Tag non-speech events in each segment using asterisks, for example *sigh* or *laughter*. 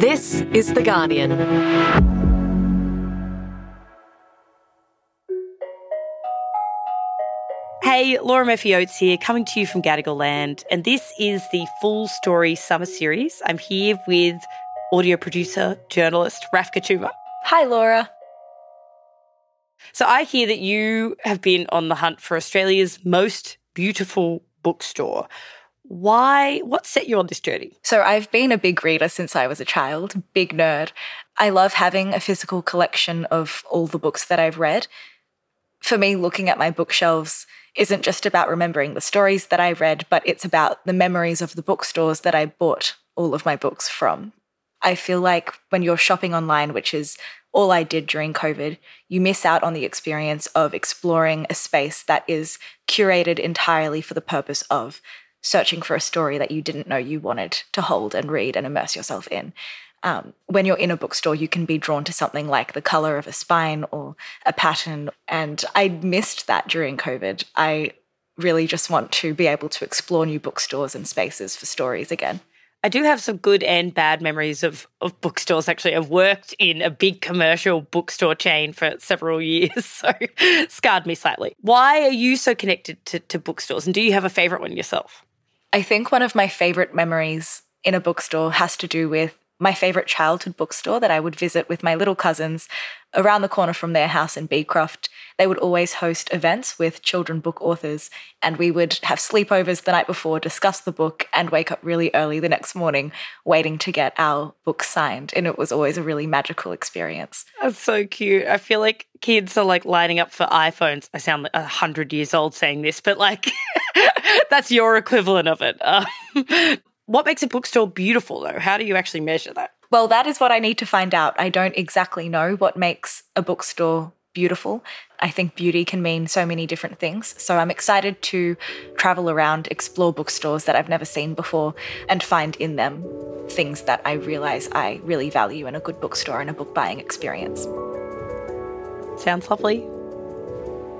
This is The Guardian. Hey, Laura Murphy Oates here, coming to you from Gadigal Land, and this is the Full Story Summer Series. I'm here with audio producer, journalist Rafqa Touma. Hi, Laura. So I hear that you have been on the hunt for Australia's most beautiful bookstore. Why? What set you on this journey? So, I've been a big reader since I was a child, big nerd. I love having a physical collection of all the books that I've read. For me, looking at my bookshelves isn't just about remembering the stories that I read, but it's about the memories of the bookstores that I bought all of my books from. I feel like when you're shopping online, which is all I did during COVID, you miss out on the experience of exploring a space that is curated entirely for the purpose of searching for a story that you didn't know you wanted to hold and read and immerse yourself in. Um, when you're in a bookstore, you can be drawn to something like the color of a spine or a pattern. And I missed that during COVID. I really just want to be able to explore new bookstores and spaces for stories again. I do have some good and bad memories of, of bookstores. Actually, I've worked in a big commercial bookstore chain for several years, *laughs* so scarred me slightly. Why are you so connected to, to bookstores, and do you have a favorite one yourself? I think one of my favorite memories in a bookstore has to do with my favorite childhood bookstore that I would visit with my little cousins around the corner from their house in Beecroft. They would always host events with children book authors, and we would have sleepovers the night before, discuss the book, and wake up really early the next morning waiting to get our book signed. And it was always a really magical experience. That's so cute. I feel like kids are like lining up for iPhones. I sound like a hundred years old saying this, but like *laughs* that's your equivalent of it. Um, what makes a bookstore beautiful, though? How do you actually measure that? Well, that is what I need to find out. I don't exactly know what makes a bookstore beautiful. I think beauty can mean so many different things. So I'm excited to travel around, explore bookstores that I've never seen before, and find in them things that I realize I really value in a good bookstore and a book buying experience. Sounds lovely.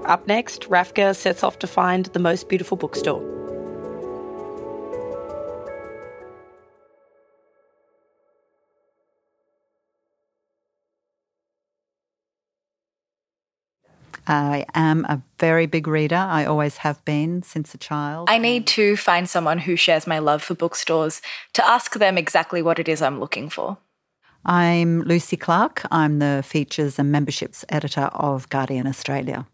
Up next, Rafqa sets off to find the most beautiful bookstore. I am a very big reader. I always have been since a child. I need to find someone who shares my love for bookstores to ask them exactly what it is I'm looking for. I'm Lucy Clark. I'm the features and memberships editor of Guardian Australia.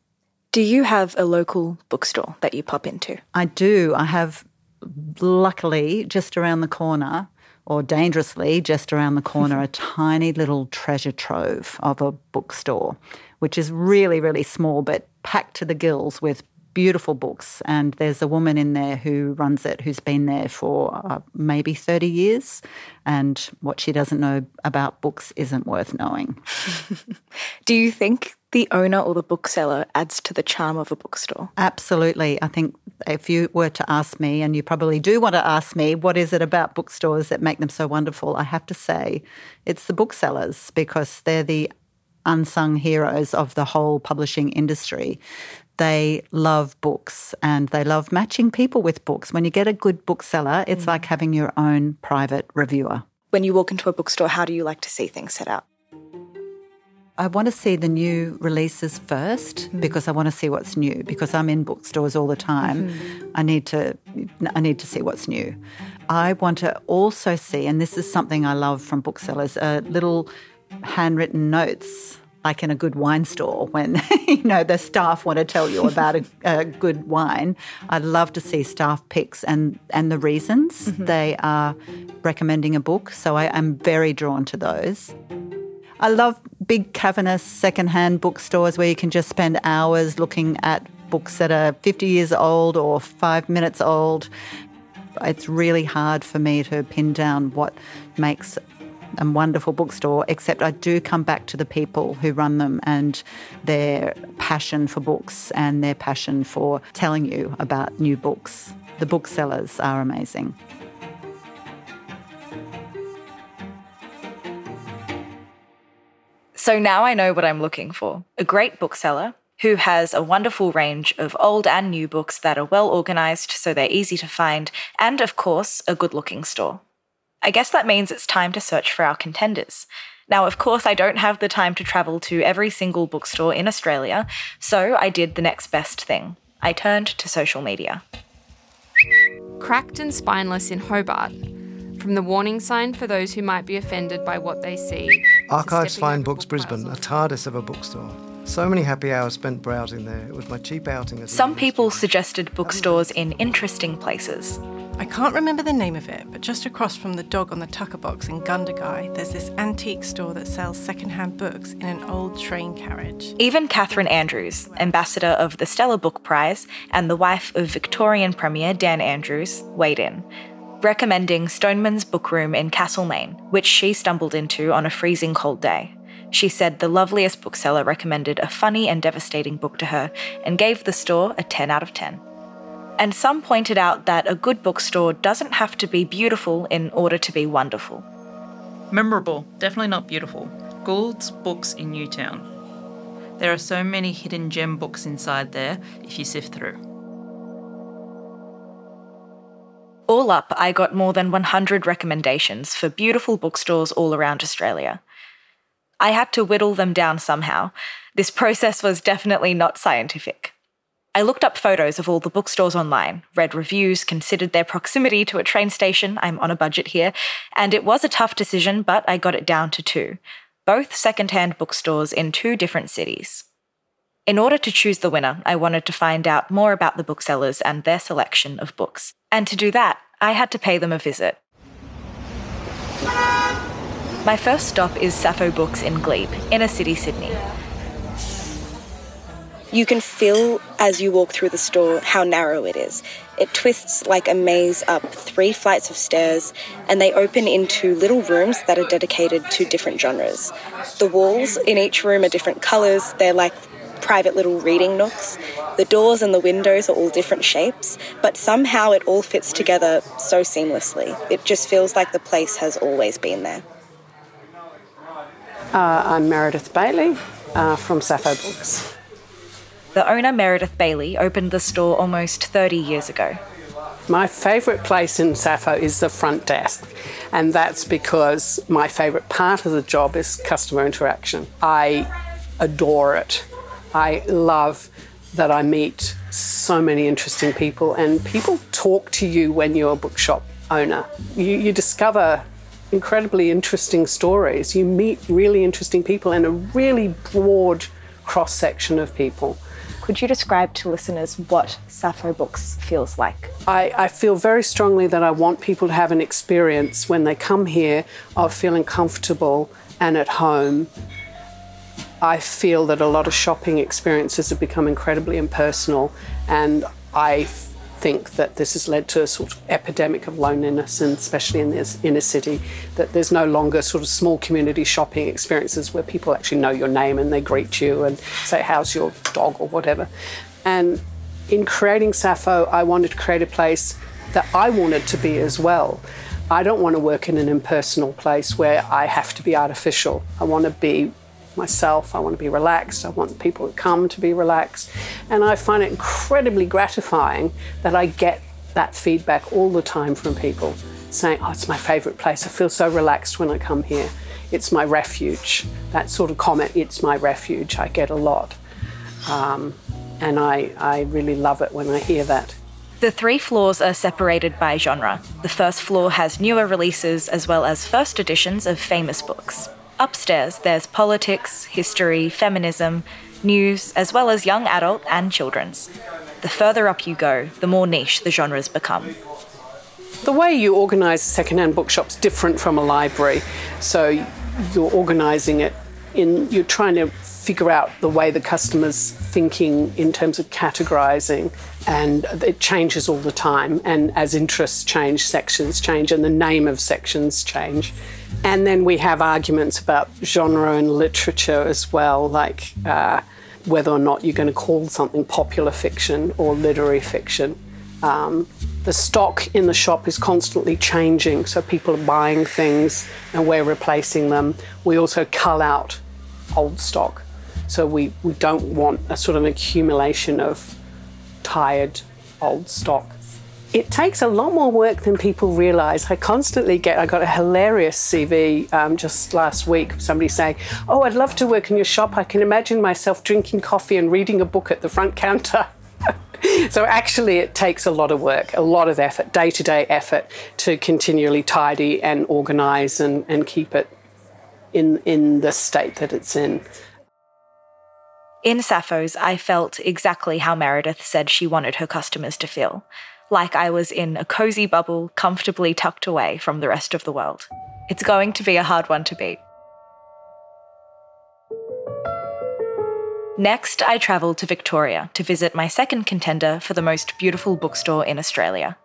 Do you have a local bookstore that you pop into? I do. I have, luckily, just around the corner, or dangerously, just around the corner, a tiny little treasure trove of a bookstore which is really, really small, but packed to the gills with beautiful books. And there's a woman in there who runs it who's been there for uh, maybe 30 years. And what she doesn't know about books isn't worth knowing. *laughs* Do you think the owner or the bookseller adds to the charm of a bookstore? Absolutely. I think if you were to ask me, and you probably do want to ask me, what is it about bookstores that make them so wonderful? I have to say it's the booksellers because they're the unsung heroes of the whole publishing industry. They love books and they love matching people with books. When you get a good bookseller, it's mm. like having your own private reviewer. When you walk into a bookstore, how do you like to see things set out? I want to see the new releases 1st mm-hmm. because I want to see what's new because I'm in bookstores all the time. Mm-hmm. I need to I need to see what's new. I want to also see and this is something I love from booksellers a little handwritten notes like in a good wine store when *laughs* you know the staff want to tell you about a, *laughs* a good wine i love to see staff picks and and the reasons mm-hmm. they are recommending a book so i am very drawn to those i love big cavernous secondhand bookstores where you can just spend hours looking at books that are 50 years old or five minutes old it's really hard for me to pin down what makes a wonderful bookstore, except I do come back to the people who run them and their passion for books and their passion for telling you about new books. The booksellers are amazing. So now I know what I'm looking for a great bookseller who has a wonderful range of old and new books that are well organised so they're easy to find, and of course, a good looking store. I guess that means it's time to search for our contenders. Now, of course, I don't have the time to travel to every single bookstore in Australia, so I did the next best thing. I turned to social media. Cracked and spineless in Hobart. From the warning sign for those who might be offended by what they see. Archives stepping Fine Books book Brisbane, a. TARDIS of a bookstore. So many happy hours spent browsing there. It was my cheap outing as a Some people student. suggested bookstores in interesting places. I can't remember the name of it, but just across from the dog on the tucker box in Gundagai, there's this antique store that sells secondhand books in an old train carriage. Even Catherine Andrews, ambassador of the Stella Book Prize and the wife of Victorian Premier Dan Andrews, weighed in, recommending Stoneman's Book Room in Castlemaine, which she stumbled into on a freezing cold day. She said the loveliest bookseller recommended a funny and devastating book to her and gave the store a 10 out of 10. And some pointed out that a good bookstore doesn't have to be beautiful in order to be wonderful. Memorable, definitely not beautiful. Gould's Books in Newtown. There are so many hidden gem books inside there if you sift through. All up, I got more than 100 recommendations for beautiful bookstores all around Australia. I had to whittle them down somehow. This process was definitely not scientific. I looked up photos of all the bookstores online, read reviews, considered their proximity to a train station, I'm on a budget here, and it was a tough decision, but I got it down to two both secondhand bookstores in two different cities. In order to choose the winner, I wanted to find out more about the booksellers and their selection of books. And to do that, I had to pay them a visit. My first stop is Sappho Books in Glebe, inner city Sydney. You can feel as you walk through the store how narrow it is. It twists like a maze up three flights of stairs, and they open into little rooms that are dedicated to different genres. The walls in each room are different colours, they're like private little reading nooks. The doors and the windows are all different shapes, but somehow it all fits together so seamlessly. It just feels like the place has always been there. Uh, I'm Meredith Bailey uh, from Sappho Books. The owner, Meredith Bailey, opened the store almost 30 years ago. My favourite place in Sappho is the front desk, and that's because my favourite part of the job is customer interaction. I adore it. I love that I meet so many interesting people, and people talk to you when you're a bookshop owner. You, you discover incredibly interesting stories. You meet really interesting people and a really broad cross section of people. Could you describe to listeners what Sappho Books feels like? I, I feel very strongly that I want people to have an experience when they come here of feeling comfortable and at home. I feel that a lot of shopping experiences have become incredibly impersonal, and I think that this has led to a sort of epidemic of loneliness, and especially in this inner city, that there's no longer sort of small community shopping experiences where people actually know your name and they greet you and say, How's your dog or whatever. And in creating Sappho, I wanted to create a place that I wanted to be as well. I don't want to work in an impersonal place where I have to be artificial. I want to be myself. I want to be relaxed. I want people who come to be relaxed. And I find it incredibly gratifying that I get that feedback all the time from people saying, Oh, it's my favorite place. I feel so relaxed when I come here. It's my refuge. That sort of comment, it's my refuge, I get a lot. Um, and I, I really love it when I hear that. The three floors are separated by genre. The first floor has newer releases as well as first editions of famous books. Upstairs, there's politics, history, feminism, news, as well as young adult and children's. The further up you go, the more niche the genres become. The way you organise a secondhand bookshop's different from a library. So you're organising it in, you're trying to figure out the way the customer's thinking in terms of categorising, and it changes all the time. And as interests change, sections change, and the name of sections change. And then we have arguments about genre and literature as well, like uh, whether or not you're going to call something popular fiction or literary fiction. Um, the stock in the shop is constantly changing, so people are buying things and we're replacing them. We also cull out old stock, so we, we don't want a sort of accumulation of tired old stock. it takes a lot more work than people realise. I constantly get, I got a hilarious CV um, just last week, somebody saying, Oh, I'd love to work in your shop. I can imagine myself drinking coffee and reading a book at the front counter. *laughs* so actually, it takes a lot of work, a lot of effort, day to day effort to continually tidy and organise and, and keep it in, in the state that it's in. In Sappho's, I felt exactly how Meredith said she wanted her customers to feel like I was in a cozy bubble, comfortably tucked away from the rest of the world. It's going to be a hard one to beat. Next, I travelled to Victoria to visit my second contender for the most beautiful bookstore in Australia.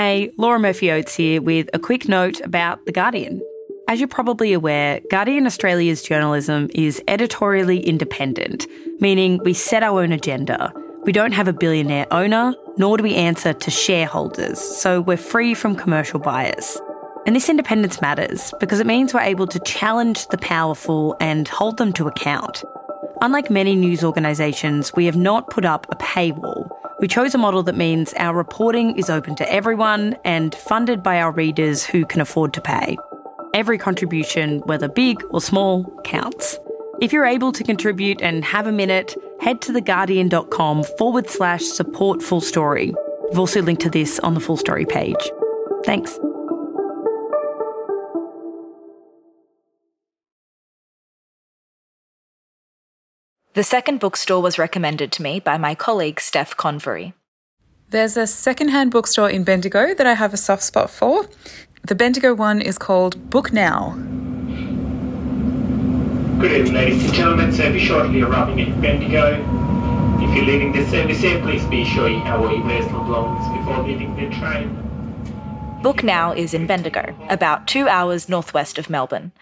Hey, Laura Murphy Oates here with a quick note about The Guardian. As you're probably aware, Guardian Australia's journalism is editorially independent, meaning we set our own agenda. We don't have a billionaire owner, nor do we answer to shareholders, so we're free from commercial bias. And this independence matters because it means we're able to challenge the powerful and hold them to account. Unlike many news organisations, we have not put up a paywall. We chose a model that means our reporting is open to everyone and funded by our readers who can afford to pay. Every contribution, whether big or small, counts. If you're able to contribute and have a minute, head to theguardian.com forward slash support full story. We've also linked to this on the full story page. Thanks. The second bookstore was recommended to me by my colleague Steph Convery. There's a secondhand bookstore in Bendigo that I have a soft spot for. The Bendigo one is called Book Now. Good evening, ladies and gentlemen. Service shortly arriving at Bendigo. If you're leaving this service here, please be sure you have all your personal belongings before leaving the train. Book Now is in Bendigo, about two hours northwest of Melbourne.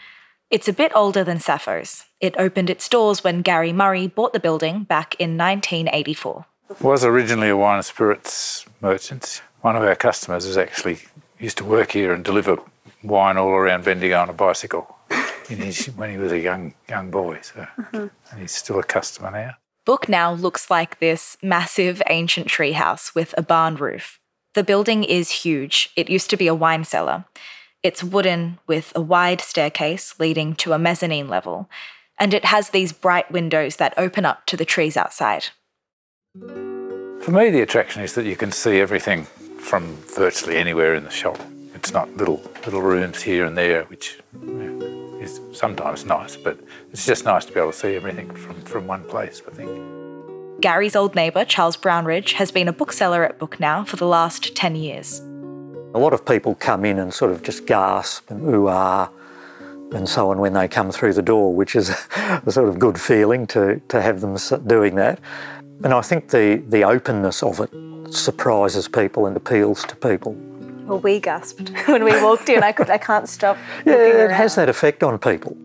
It's a bit older than Sappho's. It opened its doors when Gary Murray bought the building back in 1984. It Was originally a wine and spirits merchant. One of our customers is actually used to work here and deliver wine all around Bendigo on a bicycle his, when he was a young young boy. So, mm-hmm. and he's still a customer now. Book now looks like this massive ancient treehouse with a barn roof. The building is huge. It used to be a wine cellar. It's wooden with a wide staircase leading to a mezzanine level, and it has these bright windows that open up to the trees outside. For me, the attraction is that you can see everything from virtually anywhere in the shop. It's not little little rooms here and there, which is sometimes nice, but it's just nice to be able to see everything from, from one place, I think. Gary's old neighbour, Charles Brownridge, has been a bookseller at Book Now for the last 10 years. A lot of people come in and sort of just gasp and ooh ah and so on when they come through the door, which is *laughs* a sort of good feeling to, to have them doing that. And I think the, the openness of it surprises people and appeals to people. Well, we gasped *laughs* when we walked in. I, could, I can't stop. Yeah, it around. has that effect on people.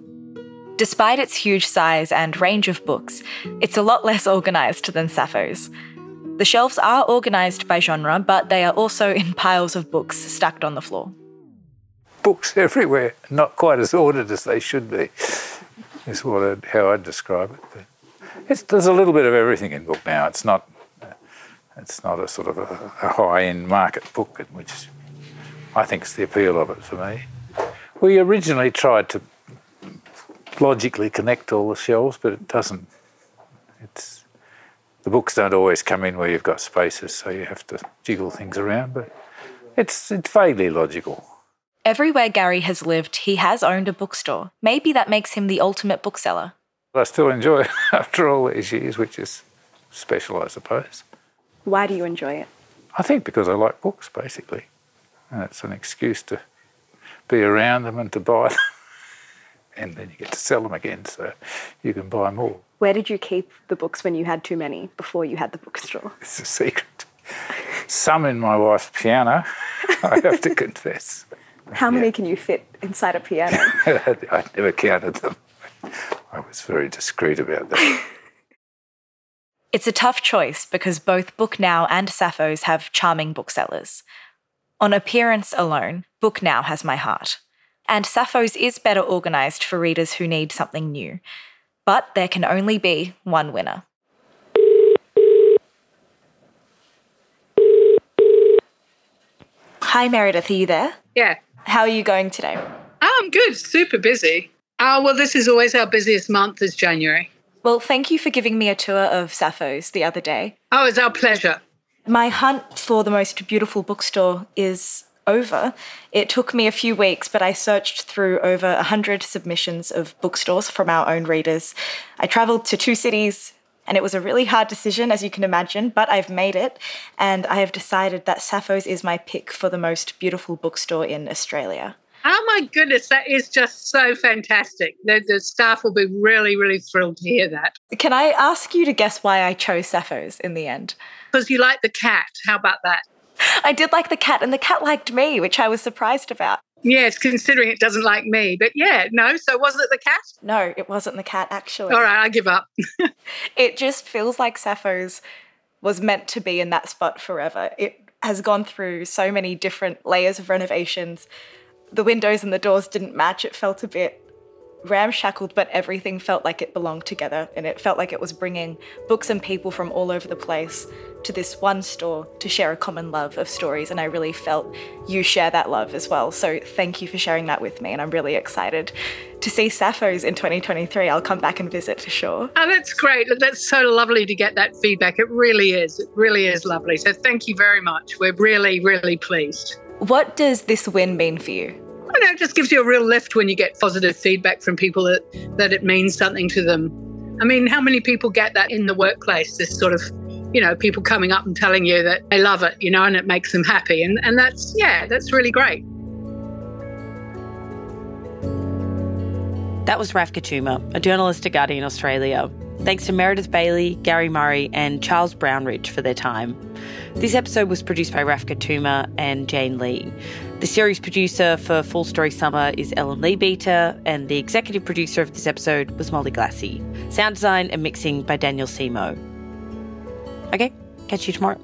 Despite its huge size and range of books, it's a lot less organised than Sappho's. The shelves are organised by genre, but they are also in piles of books stacked on the floor. Books everywhere, not quite as ordered as they should be, is what I'd, how I'd describe it. There's a little bit of everything in book now. It's not it's not a sort of a, a high-end market book, which I think is the appeal of it for me. We originally tried to logically connect all the shelves, but it doesn't. It's the books don't always come in where you've got spaces, so you have to jiggle things around. But it's it's vaguely logical. Everywhere Gary has lived, he has owned a bookstore. Maybe that makes him the ultimate bookseller. I still enjoy it *laughs* after all these years, which is special, I suppose. Why do you enjoy it? I think because I like books, basically. And it's an excuse to be around them and to buy them. And then you get to sell them again, so you can buy more. Where did you keep the books when you had too many before you had the bookstore? *laughs* It's a secret. Some in my wife's piano, *laughs* I have to *laughs* confess. How many yeah. can you fit inside a piano? I never counted them. I was very discreet about that. It's a tough choice because both Book Now and Sappho's have charming booksellers. On appearance alone, Book Now has my heart. And Sappho's is better organised for readers who need something new. But there can only be one winner. Hi, Meredith, are you there? Yeah. How are you going today? Oh, I'm good. Super busy. Oh, well, this is always our busiest month is January. Well, thank you for giving me a tour of Sappho's the other day. Oh, it's our pleasure. My hunt for the most beautiful bookstore is over. It took me a few weeks, but I searched through over 100 submissions of bookstores from our own readers. I travelled to two cities, and it was a really hard decision, as you can imagine, but I've made it, and I have decided that Sappho's is my pick for the most beautiful bookstore in Australia. Oh my goodness, that is just so fantastic. The, the staff will be really, really thrilled to hear that. Can I ask you to guess why I chose Sappho's in the end? Because you like the cat. How about that? *laughs* I did like the cat, and the cat liked me, which I was surprised about. Yes, considering it doesn't like me. But yeah, no, so wasn't it the cat? No, it wasn't the cat, actually. All right, I give up. *laughs* it just feels like Sappho's was meant to be in that spot forever. It has gone through so many different layers of renovations. The windows and the doors didn't match. It felt a bit ramshackled, but everything felt like it belonged together. And it felt like it was bringing books and people from all over the place to this one store to share a common love of stories. And I really felt you share that love as well. So thank you for sharing that with me. And I'm really excited to see Sappho's in 2023. I'll come back and visit for sure. Oh, that's great. That's so lovely to get that feedback. It really is. It really is lovely. So thank you very much. We're really, really pleased. What does this win mean for you? I know, it just gives you a real lift when you get positive feedback from people that, that it means something to them. I mean, how many people get that in the workplace? This sort of, you know, people coming up and telling you that they love it, you know, and it makes them happy. And, and that's, yeah, that's really great. That was Raf Touma, a journalist at Guardian Australia. Thanks to Meredith Bailey, Gary Murray, and Charles Brownridge for their time. This episode was produced by Raf Touma and Jane Lee. The series producer for Full Story Summer is Ellen Leabeater, and the executive producer of this episode was Molly Glassey. Sound design and mixing by Daniel Simo. Okay, catch you tomorrow.